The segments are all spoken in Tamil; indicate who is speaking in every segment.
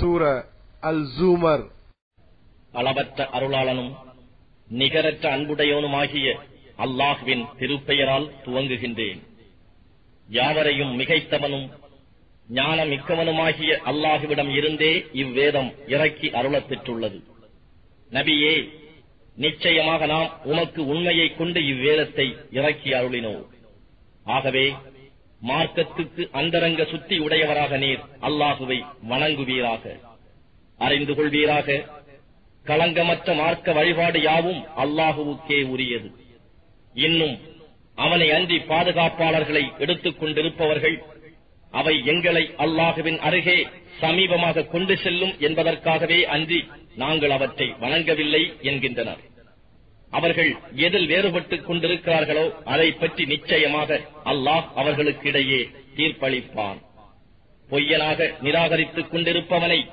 Speaker 1: சூர அல் ஜூமர்
Speaker 2: அளவற்ற அருளாளனும் நிகரற்ற அன்புடையவனுமாகிய அல்லாஹ்வின் திருப்பெயரால் துவங்குகின்றேன். யாவரையும் மிகைத்தவனும் ஞானமிக்கவனுமாகிய அல்லாஹுவிடம் இருந்தே இவ்வேதம் இறக்கி அருளப் பெற்றுள்ளது. நபியே நிச்சயமாக நாம் உமக்கு உண்மையைக் கொண்டு இவ்வேதத்தை இறக்கி அருளினோம். ஆகவே மார்க்கத்துக்கு அந்தரங்க சுத்தி உடையவராக நீர் அல்லாஹுவை வணங்குவீராக. அறிந்து கொள்வீராக. களங்கமற்ற மார்க்க வழிபாடு யாவும் அல்லாஹுவுக்கே உரியது. இன்னும் அவனை அன்றி பாதுகாப்பாளர்களை எடுத்துக் கொண்டிருப்பவர்கள் அவை எங்களை அல்லாஹுவின் அருகே சமீபமாக கொண்டு செல்லும் என்பதற்காகவே அன்றி நாங்கள் அவற்றை வணங்கவில்லை என்கின்றனர். அவர்கள் எதில் வேறுபட்டுக் கொண்டிருக்கிறார்களோ அதை பற்றி நிச்சயமாக அல்லாஹ் அவர்களுக்கிடையே தீர்ப்பளிப்பான். பொய்யனாக நிராகரித்துக் கொண்டிருப்பவனை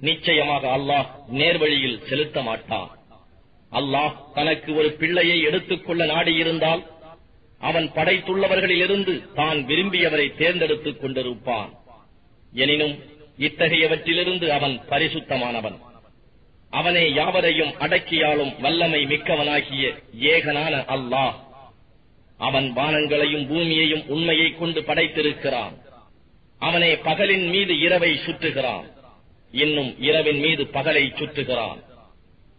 Speaker 2: நிச்சயமாக அல்லாஹ் நேர்வழியில் செலுத்த மாட்டான். அல்லாஹ் தனக்கு ஒரு பிள்ளையை எடுத்துக்கொள்ள நாடியிருந்தால் அவன் படைத்துள்ளவர்களிலிருந்து தான் விரும்பியவரை தேர்ந்தெடுத்துக் கொண்டிருப்பான். எனினும் இத்தகையவற்றிலிருந்து அவன் பரிசுத்தமானவன். அவனே யாவரையும் அடக்கியாலும் வல்லமை மிக்கவனாகிய ஏகனான அல்லாஹ். அவன் வானங்களையும் பூமியையும் உண்மையைக் கொண்டு படைத்திருக்கிறான். அவனே பகலின் மீது இரவை சுற்றுகிறான். இன்னும் இரவின் மீது பகலை சுற்றுகிறான்.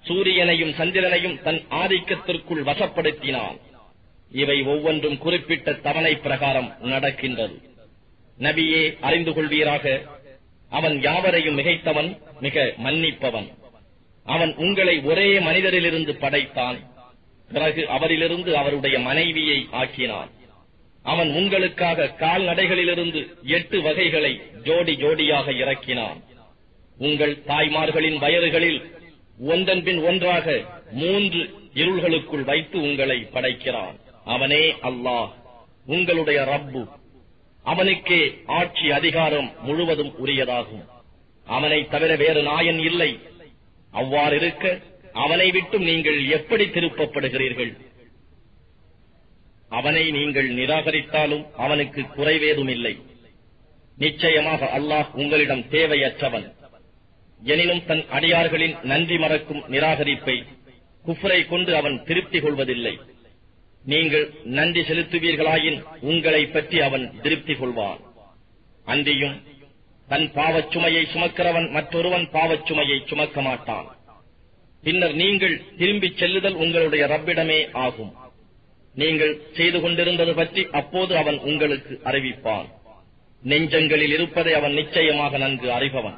Speaker 2: சூரியனையும் சந்திரனையும் தன் ஆதிக்கத்திற்குள் வசப்படுத்தினான். இவை ஒவ்வொன்றும் குறிப்பிட்ட தவணை பிரகாரம் நடக்கின்றது. நபியே அறிந்து கொள்வீராக அவன் யாவரையும் மிகைத்தவன் மிக மன்னிப்பவன். அவன் உங்களை ஒரே மனிதரிலிருந்து படைத்தான். பிறகு அவரிலிருந்து அவருடைய மனைவியை ஆக்கினான். அவன் உங்களுக்காக கால்நடைகளிலிருந்து எட்டு வகைகளை ஜோடி ஜோடியாக இறக்கினான். உங்கள் தாய்மார்களின் வயறுகளில் ஒன்றன்பின் ஒன்றாக மூன்று இருள்களுக்குள் வைத்து உங்களை படைக்கிறான். அவனே அல்லாஹ் உங்களுடைய ரப்பு. அவனுக்கே ஆட்சி அதிகாரம் முழுவதும் உரியதாகும். அவனை தவிர வேறு நாயன் இல்லை. அவ்வாறு இருக்க அவனை விட்டும் நீங்கள் எப்படி திருப்பப்படுகிறீர்கள்? அவனை நீங்கள் நிராகரித்தாலும் அவனுக்கு குறைவேதும் இல்லை நிச்சயமாக அல்லாஹ் உங்களிடம் தேவையற்றவன். எனினும் தன் அடியார்களின் நன்றி மறக்கும் நிராகரிப்பை குஃப்ரை கொண்டு அவன் திருப்தி கொள்வதில்லை. நீங்கள் நன்றி செலுத்துவீர்களாயின் உங்களை பற்றி அவன் திருப்தி கொள்வான். அன்றியும் தன் பாவச்சுமையை சுமக்கிறவன் மற்றொருவன் பாவச்சுமையை சுமக்க மாட்டான். பின்னர் நீங்கள் திரும்பிச் செல்லுதல் உங்களுடைய ரப்பிடமே ஆகும். நீங்கள் செய்து கொண்டிருந்தது பற்றி அப்போது அவன் உங்களுக்கு அறிவிப்பான். நெஞ்சங்களில் இருப்பதை அவன் நிச்சயமாக நன்கு அறிபவன்.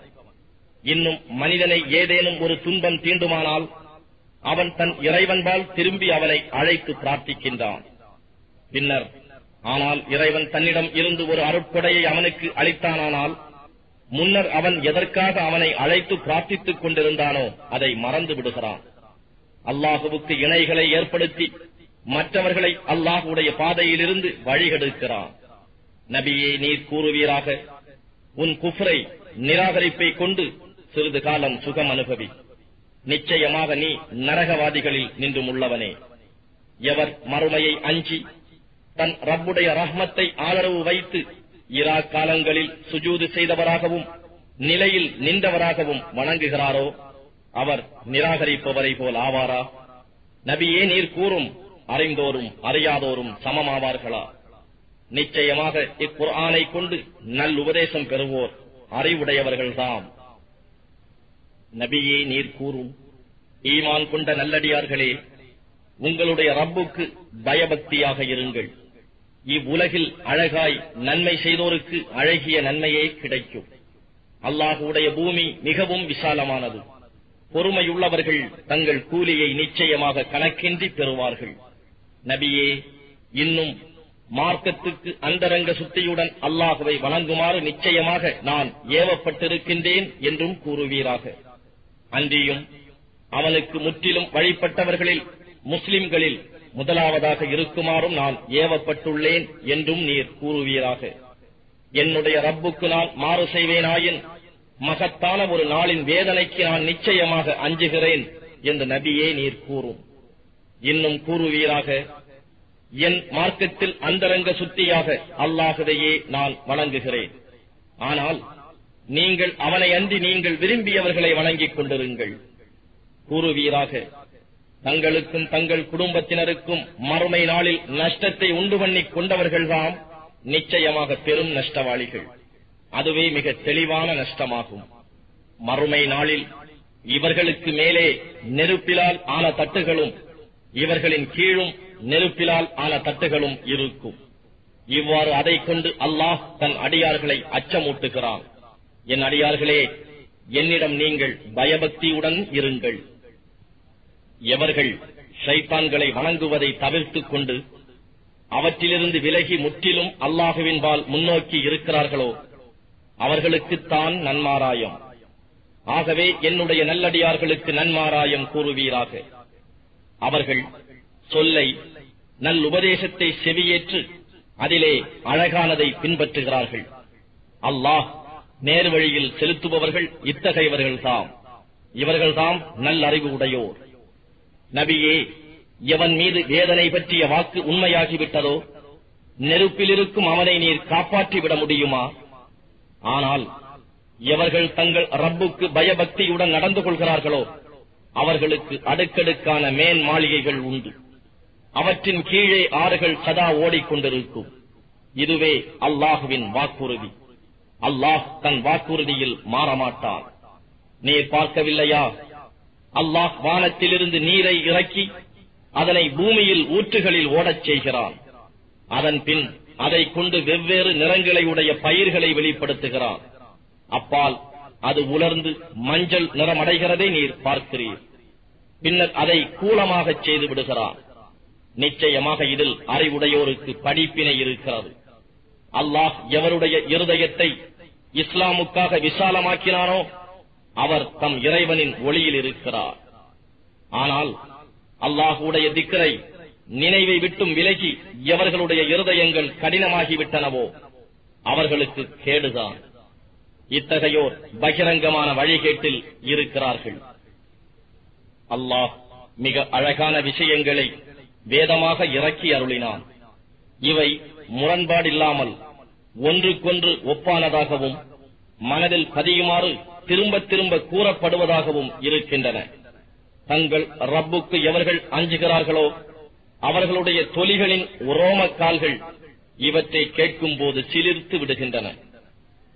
Speaker 2: இன்னும் மனிதனை ஏதேனும் ஒரு துன்பம் தீண்டுமானால் அவன் தன் இறைவன்பால் திரும்பி அவனை அழைத்து பிரார்த்திக்கின்றான். பின்னர் ஆனால் இறைவன் தன்னிடம் இருந்து ஒரு அருட்கொடையை அவனுக்கு அளித்தானானால் முன்னர் அவன் எதற்காக அவனை அழைத்து பிரார்த்தித்துக் கொண்டிருந்தானோ அதை மறந்து விடுகிறான். அல்லாஹுவுக்கு இணைகளை ஏற்படுத்தி மற்றவர்களை அல்லாஹுடைய பாதையிலிருந்து வழிகெடுக்கிறான். நபியே நீர் கூறுவீராக. உன் குஃப்ரை நிராகரிப்பை கொண்டு சிறிது காலம் சுகம் அனுபவி. நிச்சயமாக நீ நரகவாதிகளில் நின்றும் உள்ளவனே எவர் மறுமையை அஞ்சி தன் ரப்புடைய ரஹ்மத்தை ஆதரவு வைத்து இரா காலங்களில் சுஜூது செய்தவராகவும் நிலையில் நின்றவராகவும் வணங்குகிறாரோ அவர் நிராகரிப்பவரை போல் ஆவாரா? நபியே நீர் கூறும் அறிந்தோரும் அறியாதோரும் சமமாவார்களா? நிச்சயமாக இக்குர்ஆனை கொண்டு நல் உபதேசம் பெறுவோர் அறிவுடையவர்கள்தாம். நபியே நீர் கூறும் ஈமான் கொண்ட நல்லடியார்களே உங்களுடைய ரப்புக்கு பயபக்தியாக இருங்கள். இவ்வுலகில் அழகாய் நன்மை செய்தோருக்கு அழகிய நன்மையே கிடைக்கும். அல்லாஹுடைய பூமி மிகவும் விசாலமானது. பொறுமையுள்ளவர்கள் தங்கள் கூலியை நிச்சயமாக கணக்கின்றி பெறுவார்கள். நபியே இன்னும் மார்க்கத்துக்கு அந்தரங்க சுத்தியுடன் அல்லாஹுவை வணங்குமாறு நிச்சயமாக நான் ஏவப்பட்டிருக்கின்றேன் என்றும் கூறுவீராக. அன்றியும் அவனுக்கு முற்றிலும் வழிபட்டவர்களில் முஸ்லிம்களில் முதலாவதாக இருக்குமாறும் நான் ஏவப்பட்டுள்ளேன் என்றும் நீர் கூறுவீராக. என்னுடைய ரப்புக்கு நான் மாறு செய்வேனாயின் மகத்தான ஒரு நாளின் வேதனைக்கு நான் நிச்சயமாக அஞ்சுகிறேன் என்று நபியே நீர் கூறும். இன்னும் கூறுவீராக என் மார்க்கத்தில் அந்தரங்க சுத்தியாக அல்லாகதையே நான் வணங்குகிறேன். ஆனால் நீங்கள் அவனை அன்றி நீங்கள் விரும்பியவர்களை வணங்கிக் கொண்டிருங்கள். கூறுவீராக தங்களுக்கும் தங்கள் குடும்பத்தினருக்கும் மறுமை நாளில் நஷ்டத்தை உண்டு பண்ணிக் கொண்டவர்கள்தாம் நிச்சயமாக பெரும் நஷ்டவாளிகள். அதுவே மிக தெளிவான நஷ்டமாகும். மறுமை நாளில் இவர்களுக்கு மேலே நெருப்பிலால் ஆன தட்டுகளும் இவர்களின் கீழும் நெருப்பிலால் ஆன தட்டுகளும் இருக்கும். இவ்வாறு அதைக் கொண்டு அல்லாஹ் தன் அடியார்களை அச்சமூட்டுகிறான். என் அடியார்களே என்னிடம் நீங்கள் பயபக்தியுடன் இருங்கள். எவர்கள் ஷைத்தான்களை வணங்குவதை தவிர்த்துக் கொண்டு அவற்றிலிருந்து விலகி முற்றிலும் அல்லாஹுவின்பால் முன்னோக்கி இருக்கிறார்களோ அவர்களுக்குத்தான் நன்மாராயம். ஆகவே என்னுடைய நல்லடியார்களுக்கு நன்மாராயம் கூறுவீராக. அவர்கள் சொல்லை நல் உபதேசத்தை செவியேற்று அதிலே அழகானதை பின்பற்றுகிறார்கள். அல்லாஹ் நேர்வழியில் செலுத்துபவர்கள் இத்தகையவர்கள்தாம். இவர்கள்தாம் நல்லறிவு உடையோர். நபியே எவன் மீது வேதனை பற்றிய வாக்கு உண்மையாகிவிட்டதோ நெருப்பில் இருக்கும் அவனை நீர் காப்பாற்றிவிட முடியுமா? ஆனால் எவர்கள் தங்கள் ரப்புக்கு பயபக்தியுடன் நடந்து கொள்கிறார்களோ அவர்களுக்கு அடுக்கடுக்கான மேன் மாளிகைகள் உண்டு. அவற்றின் கீழே ஆறுகள் சதா ஓடிக்கொண்டிருக்கும். இதுவே அல்லாஹுவின் வாக்குறுதி. அல்லாஹ் தன் வாக்குறுதியில் மாறமாட்டான். நீர் பார்க்கவில்லையா? அல்லாஹ் வானத்திலிருந்து நீரை இறக்கி அதனை பூமியில் ஊற்றுகளில் ஓடச் செய்கிறான். அதன் பின் அதை கொண்டு வெவ்வேறு நிறங்களை உடைய பயிர்களை வெளிப்படுத்துகிறான். அப்பால் அது உலர்ந்து மஞ்சள் நிறமடைகிறதை நீர் பார்க்கிறீர். பின்னர் அதை கூலமாக செய்து விடுகிறான். நிச்சயமாக இதில் அறிவுடையோருக்கு படிப்பினை இருக்கிறது. அல்லாஹ் எவருடைய இருதயத்தை இஸ்லாமுக்காக விசாலமாக்கினானோ அவர் தம் இறைவனின் ஒளியில் இருக்கிறார். ஆனால் அல்லாஹுடைய திக்கரை நினைவை விட்டும் விலகி எவர்களுடைய இருதயங்கள் கடினமாகிவிட்டனவோ அவர்களுக்கு கேடுதான். இத்தகையோர் பகிரங்கமான வழிகேட்டில் இருக்கிறார்கள். அல்லாஹ் மிக அழகான விஷயங்களை வேதமாக இறக்கி அருளினான். இவை முரண்பாடில்லாமல் ஒன்றுக்கொன்று ஒப்பானதாகவும் மனதில் பதியுமாறு திரும்ப திரும்ப கூறப்படுவதாகவும் இருக்கின்றன. தங்கள் ரப்புக்கு எவர்கள் அஞ்சுகிறார்களோ அவர்களுடைய தொலிகளின் உரோமக் கால்கள் இவற்றை கேட்கும் போது சிலிர்த்து விடுகின்றன.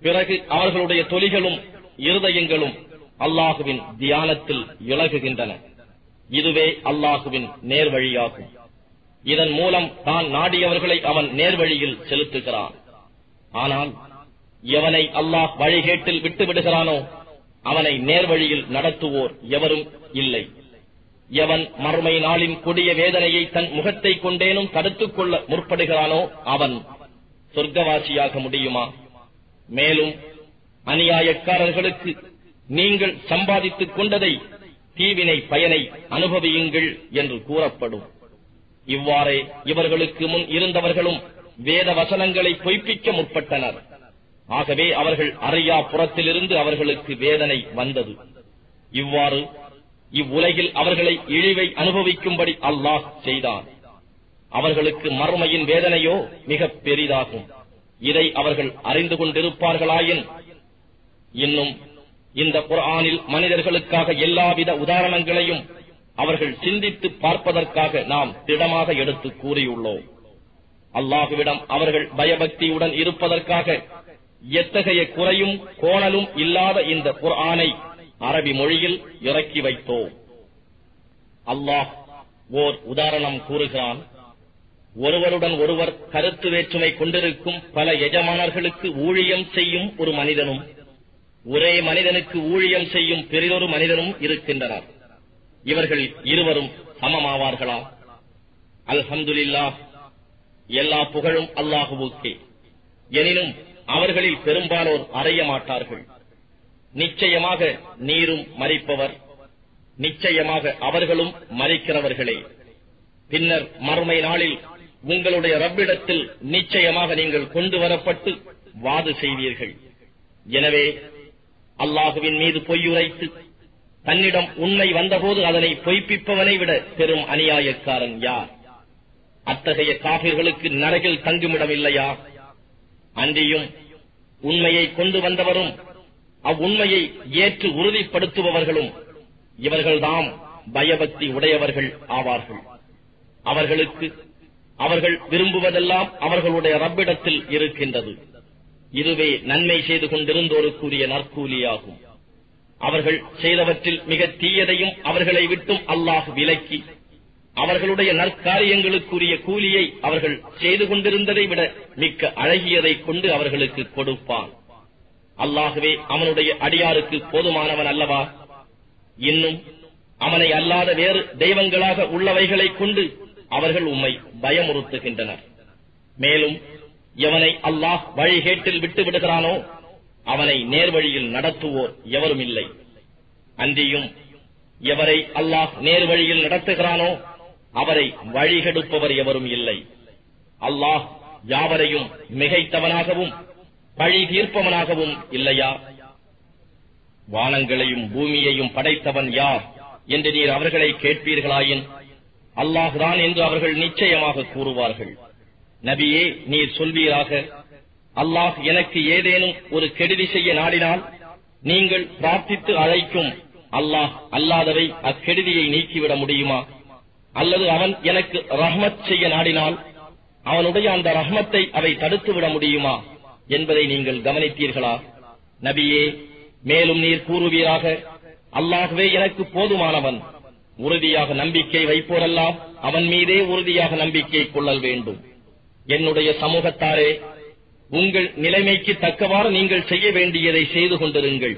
Speaker 2: பிறகு அவர்களுடைய தொலிகளும் இருதயங்களும் அல்லாஹுவின் தியானத்தில் இழகுகின்றன. இதுவே அல்லாஹுவின் நேர்வழியாகும். இதன் மூலம் தான் நாடியவர்களை அவன் நேர்வழியில் செலுத்துகிறான். ஆனால் எவனை அல்லாஹ் வழிகேட்டில் விட்டு விடுகிறானோ அவனை நேர்வழியில் நடத்துவோர் எவரும் இல்லை. எவன் மறுமை நாளின் கொடிய வேதனையை தன் முகத்தை கொண்டேனும் தடுத்துக் கொள்ள முற்படுகிறானோ அவன். சொர்க்கவாசியாக முடியுமா? மேலும் அநியாயக்காரர்களுக்கு நீங்கள் சம்பாதித்துக் கொண்டதை தீவினை பயனை அனுபவியுங்கள் என்று கூறப்படும். இவ்வாறே இவர்களுக்கு முன் இருந்தவர்களும் வேத வசனங்களை பொய்ப்பிக்க முற்பட்டனர். ஆகவே அவர்கள் அறையா புறத்திலிருந்து அவர்களுக்கு வேதனை வந்தது. இவ்வாறு இவ்வுலகில் அவர்களை இழிவை அனுபவிக்கும்படி அல்லாஹ் செய்தான். அவர்களுக்கு மறுமையின் வேதனையோ மிகப் பெரிதாகும். இதை அவர்கள் அறிந்து கொண்டிருப்பார்களாயின் இன்னும் இந்த குர்ஆனில் மனிதர்களுக்காக எல்லாவித உதாரணங்களையும் அவர்கள் சிந்தித்து பார்ப்பதற்காக நாம் திடமாக எடுத்து கூறியுள்ளோம். அல்லாஹுவிடம் அவர்கள் பயபக்தியுடன் இருப்பதற்காக எத்தகைய குறையும் கோணலும் இல்லாத இந்த குர்ஆனை அரபி மொழியில் இறக்கி வைத்தோம். அல்லாஹ் ஓர் உதாரணம் கூறுகிறான். ஒருவருடன் ஒருவர் கருத்து வேற்றுமை கொண்டிருக்கும் பல எஜமானர்களுக்கு ஊழியம் செய்யும் ஒரு மனிதனும் ஒரே மனிதனுக்கு ஊழியம் செய்யும் பெரிதொரு மனிதனும் இருக்கின்றனர். இவர்கள் இருவரும் சமமாவார்களா? அல்ஹம்துல்லா எல்லா புகழும் அல்லாஹுவுக்கே. எனினும் அவர்களில் பெரும்பாலோர் அறைய மாட்டார்கள். நிச்சயமாக நீரும் மறிப்பவர். நிச்சயமாக அவர்களும் மறிக்கிறவர்களே. பின்னர் மறுமை நாளில் உங்களுடைய ரப்பிடத்தில் நிச்சயமாக நீங்கள் கொண்டு வரப்பட்டு வாது செய்வீர்கள். எனவே அல்லாஹுவின் மீது பொய்யுரைத்து தன்னிடம் உண்மை வந்தபோது அதனை பொய்ப்பிப்பவனை விட பெரும் அநியாயக்காரன் யார்? அத்தகைய காவிர்களுக்கு நரகில் தங்குமிடம் இல்லையா அன்றியும் உண்மையை கொண்டு வந்தவரும் அவ்வுண்மையை ஏற்று உறுதிப்படுத்துபவர்களும் இவர்கள்தாம் பயபக்தி உடையவர்கள் ஆவார்கள். அவர்களுக்கு அவர்கள் விரும்புவதெல்லாம் அவர்களுடைய ரப்பிடத்தில் இருக்கின்றது. இதுவே நன்மை செய்து கொண்டிருந்தோருக்குரிய நற்கூலியாகும். அவர்கள் செய்தவற்றில் மிக தீயதையும் அவர்களை விட்டும் அல்லாஹ் விலக்கி அவர்களுடைய நற்காரியங்களுக்குரிய கூலியை அவர்கள் செய்து கொண்டிருந்ததை விட மிக்க அழகியதை கொண்டு அவர்களுக்கு கொடுப்பான். அல்லாகவே அவனுடைய அடியாருக்கு போதுமானவன் அல்லவா? இன்னும் அவனை அல்லாத வேறு தெய்வங்களாக உள்ளவைகளை கொண்டு அவர்கள் உம்மை பயமுறுத்துகின்றனர். மேலும் எவனை அல்லாஹ் வழிகேட்டில் விட்டு விடுகிறானோ அவனை நேர்வழியில் நடத்துவோர் எவரும் இல்லை அன்றியும் எவரை அல்லாஹ் நேர்வழியில் நடத்துகிறானோ அவரை வழிகெடுப்பவர் எவரும் இல்லை. அல்லாஹ் யாவரையும் மிகைத்தவனாகவும் பழி தீர்ப்பவனாகவும் இல்லையா? வானங்களையும் பூமியையும் படைத்தவன் யார் என்று நீர் அவர்களை கேட்பீர்களாயின்? அல்லாஹ்தான் என்று அவர்கள் நிச்சயமாக கூறுவார்கள். நபியே நீர் சொல்வீராக அல்லாஹ் எனக்கு ஏதேனும் ஒரு கெடுதி செய்ய நாடினால் நீங்கள் பிரார்த்தித்து அழைக்கும் அல்லாஹ் அல்லாதவை அக்கெடுதியை நீக்கிவிட முடியுமா? அல்லது அவன் எனக்கு ரஹ்மத் செய்ய நாடினால் அவனுடைய அந்த ரஹ்மத்தை அவை தடுத்துவிட முடியுமா என்பதை நீங்கள் கவனித்தீர்களா? நபியே மேலும் நீர் கூறுவீராக அல்லாகவே எனக்கு போதுமானவன். உறுதியாக நம்பிக்கை வைப்போரெல்லாம் அவன் மீதே உறுதியாக நம்பிக்கை கொள்ளல் வேண்டும். என்னுடைய சமூகத்தாரே உங்கள் நிலைமைக்கு தக்கவாறு நீங்கள் செய்ய வேண்டியதை செய்து கொண்டிருங்கள்.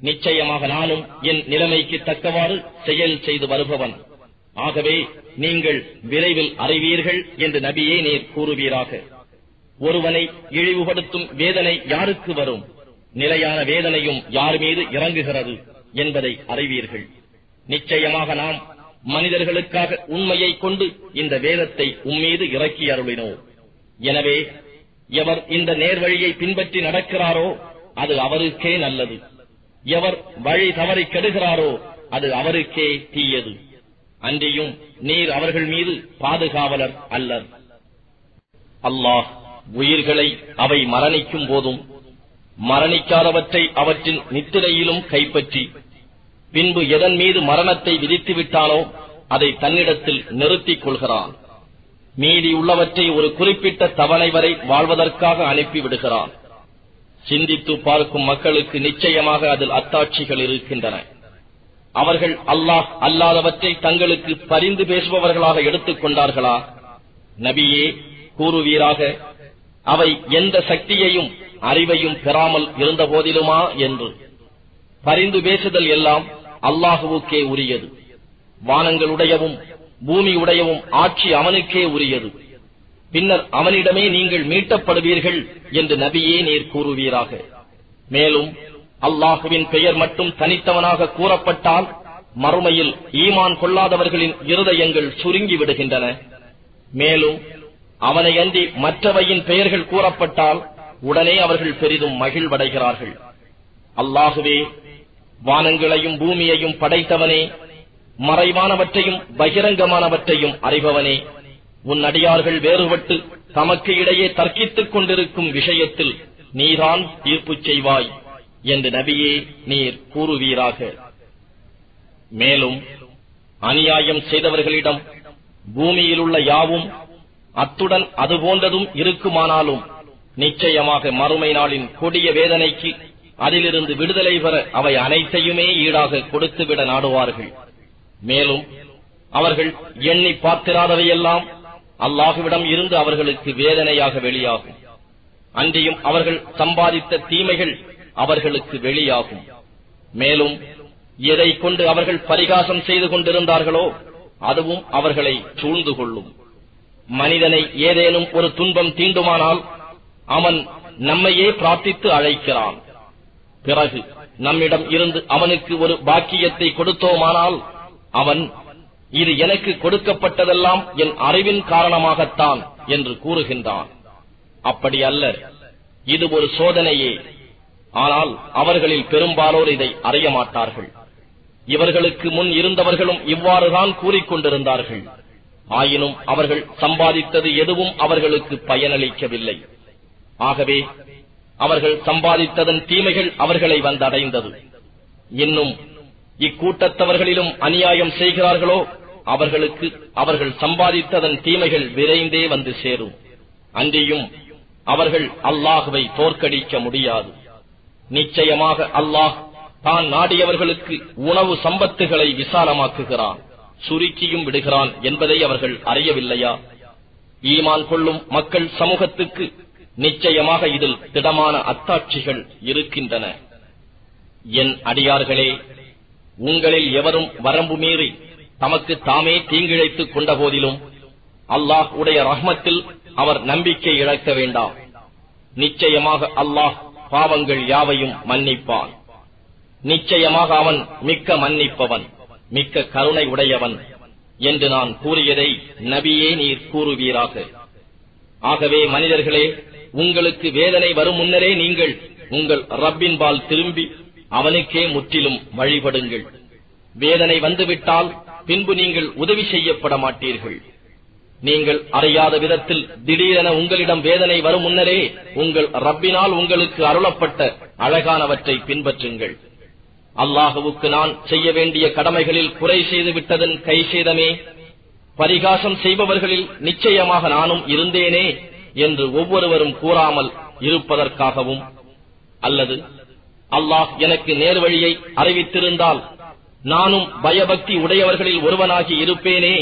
Speaker 2: நிச்சயமாக நானும் என் நிலைமைக்கு தக்கவாறு செயல் செய்து வருபவன். ஆகவே நீங்கள் விரைவில் அறிவீர்கள் என்று நபியே நீர் கூறுவீராக. ஒருவனை இழிவுபடுத்தும் வேதனை யாருக்கு வரும்? நிலையான வேதனையும் யார் மீது இறங்குகிறது என்பதை அறிவீர்கள். நிச்சயமாக நாம் மனிதர்களுக்காக உண்மையை கொண்டு இந்த வேதத்தை உம்மீது இறக்கி அருளினோம் எனவே எவர் இந்த நேர்வழியை பின்பற்றி நடக்கிறாரோ அது அவருக்கே நல்லது. எவர் வழி தவறி கெடுகிறாரோ அது அவருக்கே தீயது. அன்றியும் நீர் அவர்கள் மீது பாதுகாவலர் அல்லர். அல்லாஹ் உயிர்களை அவை மரணிக்கும் போதும் மரணிக்காதவற்றை அவற்றின் நித்திரையிலும் கைப்பற்றி பின்பு எதன் மீது மரணத்தை விதித்து விட்டாலோ அதை தன்னிடத்தில் நிறுத்திக் கொள்கிறான். மீதி உள்ளவற்றை ஒரு குறிப்பிட்ட தவணை வரை வாழ்வதற்காக அனுப்பிவிடுகிறான் சிந்தித்து பார்க்கும் மக்களுக்கு நிச்சயமாக அதில் அத்தாட்சிகள் இருக்கின்றன. அவர்கள் அல்லாஹ் அல்லாதவற்றை தங்களுக்கு பரிந்து பேசுபவர்களாக எடுத்துக் கொண்டார்களா? நபியே கூறுவீராக அவை எந்த சக்தியையும் அறிவையும் பெறாமல் இருந்த போதிலுமா என்று. பரிந்து பேசுதல் எல்லாம் அல்லாஹுவுக்கே உரியது. வானங்களுடையவும் பூமி உடையவும் ஆட்சி அவனுக்கே உரியது. பின்னர் அவனிடமே நீங்கள் மீட்டப்படுவீர்கள் என்று நபியே நீர் கூறுவீராக. மேலும் அல்லாஹுவின் பெயர் மட்டும் தனித்தவனாக கூறப்பட்டால் மறுமையில் ஈமான் கொள்ளாதவர்களின் இருதயங்கள் சுருங்கி விடுகின்றன. மேலும் அவனை அன்றி மற்றவையின் பெயர்கள் கூறப்பட்டால் உடனே அவர்கள் பெரிதும் மகிழ்வடைகிறார்கள். அல்லாகுவே வானங்களையும் பூமியையும் படைத்தவனே மறைவானவற்றையும் பகிரங்கமானவற்றையும் அறிபவனே உன் அடியார்கள் வேறுபட்டு தமக்கு இடையே தர்க்கித்துக் கொண்டிருக்கும் விஷயத்தில் நீதான் தீர்ப்பு செய்வாய். என்று நபியே நீர் கூறுவீராக. மேலும் அநியாயம் செய்தவர்களிடம் பூமியில் உள்ள யாவும் அத்துடன் அது போன்றதும் இருக்குமானாலும் நிச்சயமாக மறுமை நாளின் கொடிய வேதனைக்கு அதிலிருந்து விடுதலை பெற அவை அனைத்தையுமே ஈடாக கொடுத்துவிட நாடுவார்கள். மேலும் அவர்கள் எண்ணி பார்த்திராதவையெல்லாம் அல்லாஹுவிடம் இருந்து அவர்களுக்கு வேதனையாக வெளியாகும். அன்றியும் அவர்கள் சம்பாதித்த தீமைகள் அவர்களுக்கு வெளியாகும். மேலும் எதை கொண்டு அவர்கள் பரிகாசம் செய்து கொண்டிருந்தார்களோ அதுவும் அவர்களை சூழ்ந்து கொள்ளும். மனிதனை ஏதேனும் ஒரு துன்பம் தீண்டுமானால் அவன் நம்மையே பிரார்த்தித்து அழைக்கிறான். பிறகு நம்மிடம் இருந்து அவனுக்கு ஒரு பாக்கியத்தை கொடுத்தோமானால் அவன் இது எனக்கு கொடுக்கப்பட்டதெல்லாம் என் அறிவின் காரணமாகத்தான் என்று கூறுகின்றான். அப்படி அல்ல இது ஒரு சோதனையே. ஆனால் அவர்களில் பெரும்பாலோர் இதை அறிய மாட்டார்கள். இவர்களுக்கு முன் இருந்தவர்களும் இவ்வாறுதான் கூறிக்கொண்டிருந்தார்கள் ஆயினும் அவர்கள் சம்பாதித்தது எதுவும் அவர்களுக்கு பயனளிக்கவில்லை. ஆகவே அவர்கள் சம்பாதித்ததன் தீமைகள் அவர்களை வந்தடைந்தது. இன்னும் இக்கூட்டத்தவர்களிலும் அநியாயம் செய்கிறார்களோ அவர்களுக்கு அவர்கள் சம்பாதித்ததன் தீமைகள் விரைந்தே வந்து சேரும். அன்றியும் அவர்கள் அல்லாஹுவை தோற்கடிக்க முடியாது. நிச்சயமாக அல்லாஹ் தான் நாடியவர்களுக்கு உணவு சம்பத்துகளை விசாலமாக்குகிறான் சுருக்கியும் விடுகிறான் என்பதை அவர்கள் அறியவில்லையா? ஈமான் கொள்ளும் மக்கள் சமூகத்துக்கு நிச்சயமாக இதில் திடமான அத்தாட்சிகள் இருக்கின்றன. என் அடியார்களே உங்களில் எவரும் வரம்பு மீறி தமக்கு தாமே தீங்கிழைத்துக் கொண்ட போதிலும் அல்லாஹ் உடைய ரஹ்மத்தில் அவர் நம்பிக்கை இழக்க வேண்டாம். நிச்சயமாக அல்லாஹ் பாவங்கள் யாவையும் மன்னிப்பான். நிச்சயமாக அவன் மிக்க மன்னிப்பவன் மிக்க கருணை உடையவன் என்று நான் கூறியதை நபியே நீர் கூறுவீராக. ஆகவே மனிதர்களே உங்களுக்கு வேதனை வரும் முன்னரே நீங்கள் உங்கள் ரப்பின்பால் திரும்பி அவனுக்கே முற்றிலும் வழிபடுங்கள். வேதனை வந்துவிட்டால் பின்பு நீங்கள் உதவி செய்யப்பட மாட்டீர்கள் நீங்கள் அறியாத விதத்தில் திடீரென உங்களிடம் வேதனை வரும் முன்னரே உங்கள் ரப்பினால் உங்களுக்கு அருளப்பட்ட அழகானவற்றை பின்பற்றுங்கள். அல்லாஹுவுக்கு நான் செய்ய வேண்டிய கடமைகளில் குறை செய்து விட்டதன் கை செய்தமே பரிகாசம் செய்பவர்களில் நிச்சயமாக நானும் இருந்தேனே என்று ஒவ்வொருவரும் கூறாமல் இருப்பதற்காகவும் அல்லது அல்லாஹ் எனக்கு நேர்வழியை அறிவித்திருந்தால் நானும் பயபக்தி உடையவர்களில் ஒருவனாகி இருப்பேனே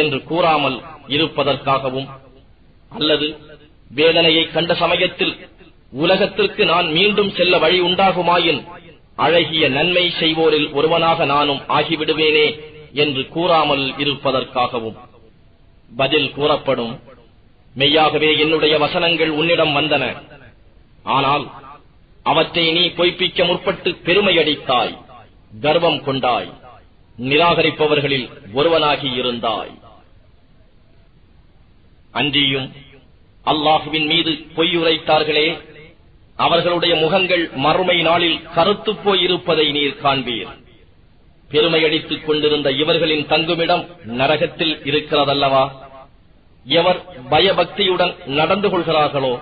Speaker 2: என்று கூறாமல் இருப்பதற்காகவும் அல்லது வேதனையை கண்ட சமயத்தில் உலகத்திற்கு நான் மீண்டும் செல்ல வழி உண்டாகுமாயின் அழகிய நன்மை செய்வோரில் ஒருவனாக நானும் ஆகிவிடுவேனே என்று கூறாமல் இருப்பதற்காகவும். பதில் கூறப்படும். மெய்யாகவே என்னுடைய வசனங்கள் உன்னிடம் வந்தன. ஆனால் அவற்றை நீ பொய்ப்பிக்க முற்பட்டு பெருமையடித்தாய் கர்வம் கொண்டாய் நிராகரிப்பவர்களில் ஒருவனாகி இருந்தாய். அன்றியும் அல்லாஹுவின் மீது பொய்யுரைத்தார்களே அவர்களுடைய முகங்கள் மறுமை நாளில் கருத்துப் போயிருப்பதை நீர் காண்பீர். பெருமையடித்துக் கொண்டிருந்த இவர்களின் தங்குமிடம் நரகத்தில் இருக்கிறதல்லவா? எவர் பயபக்தியுடன் நடந்து கொள்கிறார்களோ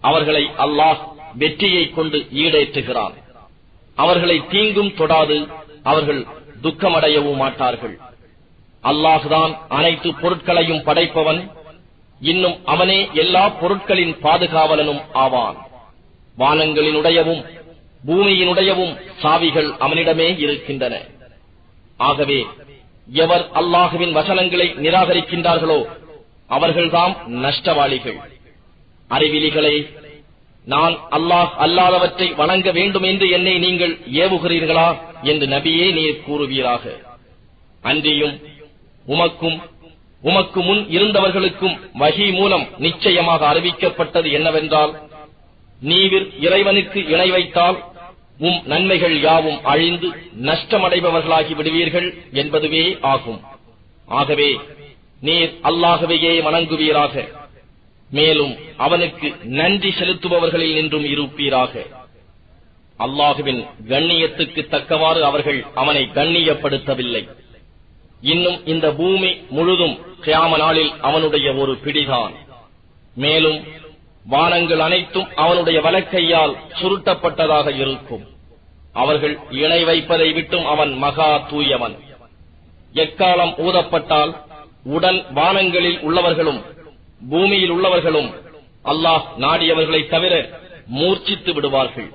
Speaker 2: அவர்களை அல்லாஹ் வெற்றியை கொண்டு ஈடேற்றுகிறான். அவர்களை தீங்கும் தொடாது அவர்கள் துக்கமடையவும் மாட்டார்கள். அல்லாஹுதான் அனைத்து பொருட்களையும் படைப்பவன் இன்னும் அவனே எல்லா பொருட்களின் பாதுகாவலனும் ஆவான். வானங்களினுடையவும் பூமியினுடையவும் சாவிகள் அவனிடமே இருக்கின்றன. ஆகவே எவர் அல்லாஹுவின் வசனங்களை நிராகரிக்கின்றார்களோ அவர்கள்தாம் நஷ்டவாளிகள். அறிவிலிகளை நான் அல்லாஹ் அல்லாதவற்றை வணங்க வேண்டும் என்று என்னை நீங்கள் ஏவுகிறீர்களா? என்று நபியே நீர் கூறுவீராக. அன்றியும் உமக்கும் உமக்கு முன் இருந்தவர்களுக்கும் வகி மூலம் நிச்சயமாக அறிவிக்கப்பட்டது என்னவென்றால் நீவிர் இறைவனுக்கு இணை வைத்தால் உம் நன்மைகள் யாவும் அழிந்து நஷ்டமடைபவர்களாகி விடுவீர்கள் என்பதுவே ஆகும். ஆகவே நீர் அல்லாகவையே வணங்குவீராக. மேலும் அவனுக்கு நன்றி செலுத்துபவர்களில் நின்றும் இருப்பீராக. அல்லாஹுவின் கண்ணியத்துக்கு தக்கவாறு அவர்கள் அவனை கண்ணியப்படுத்தவில்லை. இன்னும் இந்த பூமி முழுதும் கியாம நாளில் அவனுடைய ஒரு பிடிதான். மேலும் வானங்கள் அனைத்தும் அவனுடைய வலக்கையால் சுருட்டப்பட்டதாக இருக்கும். அவர்கள் இணை வைப்பதை விட்டும் அவன் மகா தூயவன். எக்காலம் ஊதப்பட்டால் உடன் வானங்களில் உள்ளவர்களும் பூமியில் உள்ளவர்களும் அல்லாஹ் நாடியவர்களை தவிர மூர்ச்சித்து விடுவார்கள்.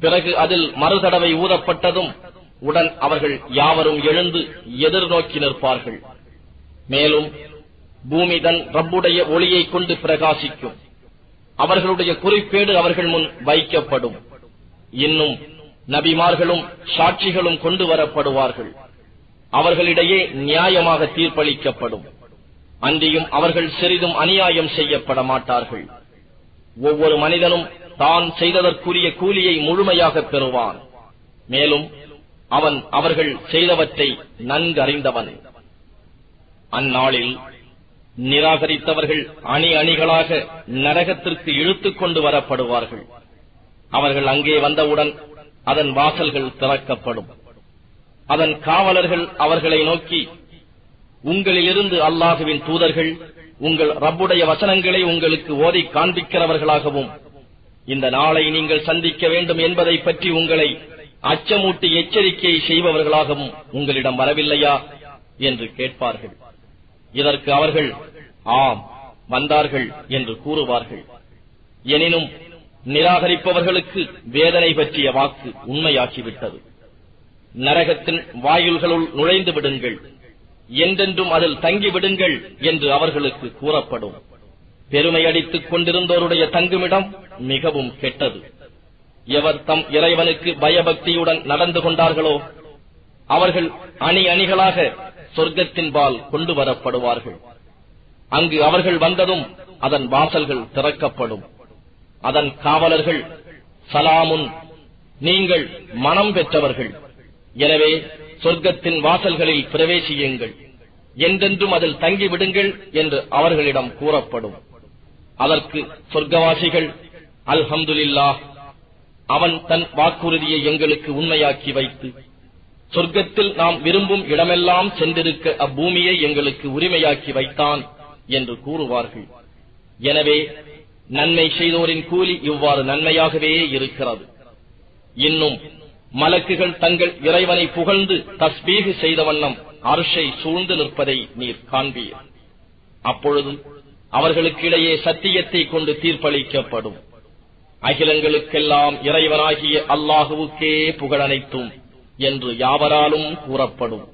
Speaker 2: பிறகு அதில் மறுதடவை ஊதப்பட்டதும் உடன் அவர்கள் யாவரும் எழுந்து எதிர்நோக்கி நிற்பார்கள். மேலும் பூமி தன் ரப்புடைய ஒளியைக் கொண்டு பிரகாசிக்கும். அவர்களுடைய குறிப்பேடு அவர்கள் முன் வைக்கப்படும். இன்னும் நபிமார்களும் சாட்சிகளும் கொண்டு வரப்படுவார்கள். அவர்களிடையே நியாயமாக தீர்ப்பளிக்கப்படும். அன்றியும் அவர்கள் சிறிதும் அநியாயம் செய்யப்பட மாட்டார்கள். ஒவ்வொரு மனிதனும் தான் செய்ததற்குரிய கூலியை முழுமையாக பெறுவான். மேலும் அவன் அவர்கள் செய்தவற்றை நன்கறிந்தவன். அந்நாளில் நிராகரித்தவர்கள் அணி அணிகளாக நரகத்திற்கு இழுத்துக் கொண்டு வரப்படுவார்கள். அவர்கள் அங்கே வந்தவுடன் அதன் வாசல்கள் திறக்கப்படும். அதன் காவலர்கள் அவர்களை நோக்கி உங்களிலிருந்து அல்லாஹுவின் தூதர்கள் உங்கள் ரப்புடைய வசனங்களை உங்களுக்கு ஓதி காண்பிக்கிறவர்களாகவும் இந்த நாளை நீங்கள் சந்திக்க வேண்டும் என்பதை பற்றி உங்களை அச்சமூட்டி எச்சரிக்கை செய்பவர்களாகவும் உங்களிடம் வரவில்லையா என்று கேட்பார்கள். இதற்கு அவர்கள் ஆம் வந்தார்கள் என்று கூறுவார்கள். எனினும் நிராகரிப்பவர்களுக்கு வேதனை பற்றிய வாக்கு உண்மையாகிவிட்டது. நரகத்தின் வாயில்களுள் நுழைந்து விடுங்கள். என்றென்றும் அதில் தங்கிவிடுங்கள் என்று அவர்களுக்கு கூறப்படும். பெருமை அடித்துக் கொண்டிருந்தோருடைய தங்குமிடம் மிகவும் கெட்டது. எவர் தம் இறைவனுக்கு பயபக்தியுடன் நடந்து கொண்டார்களோ அவர்கள் அணி அணிகளாக சொர்க்கத்தின்பால் கொண்டு வரப்படுவார்கள். அங்கு அவர்கள் வந்ததும் அதன் வாசல்கள் திறக்கப்படும். அதன் காவலர்கள் சலாமுன் நீங்கள் மனம் பெற்றவர்கள். எனவே சொர்க்கத்தின் வாசல்களில் பிரவேசியுங்கள். என்றென்றும் அதில் தங்கிவிடுங்கள் என்று அவர்களிடம் கூறப்படும். அதற்கு சொர்க்கவாசிகள் அல்ஹம்துலில்லாஹ் அவன் தன் வாக்குறுதியை எங்களுக்கு உண்மையாக்கி வைத்து சொர்க்கத்தில் நாம் விரும்பும் இடமெல்லாம் சென்றிருக்க அப்பூமியை எங்களுக்கு உரிமையாக்கி வைத்தான் என்று கூறுவார்கள். எனவே நன்மை செய்தோரின் கூலி இவ்வாறு நன்மையாகவே இருக்கிறது. இன்னும் மலக்குகள் தங்கள் இறைவனை புகழ்ந்து தஸ்பீகு செய்த வண்ணம் அருஷை சூழ்ந்து நிற்பதை நீர் காண்பீர். அப்பொழுது அவர்களுக்கிடையே சத்தியத்தை கொண்டு தீர்ப்பளிக்கப்படும். அகிலங்களுக்கெல்லாம் இறைவனாகிய அல்லாஹுவுக்கே புகழனைத்தும் என்று யாவராலும் கூறப்படும்.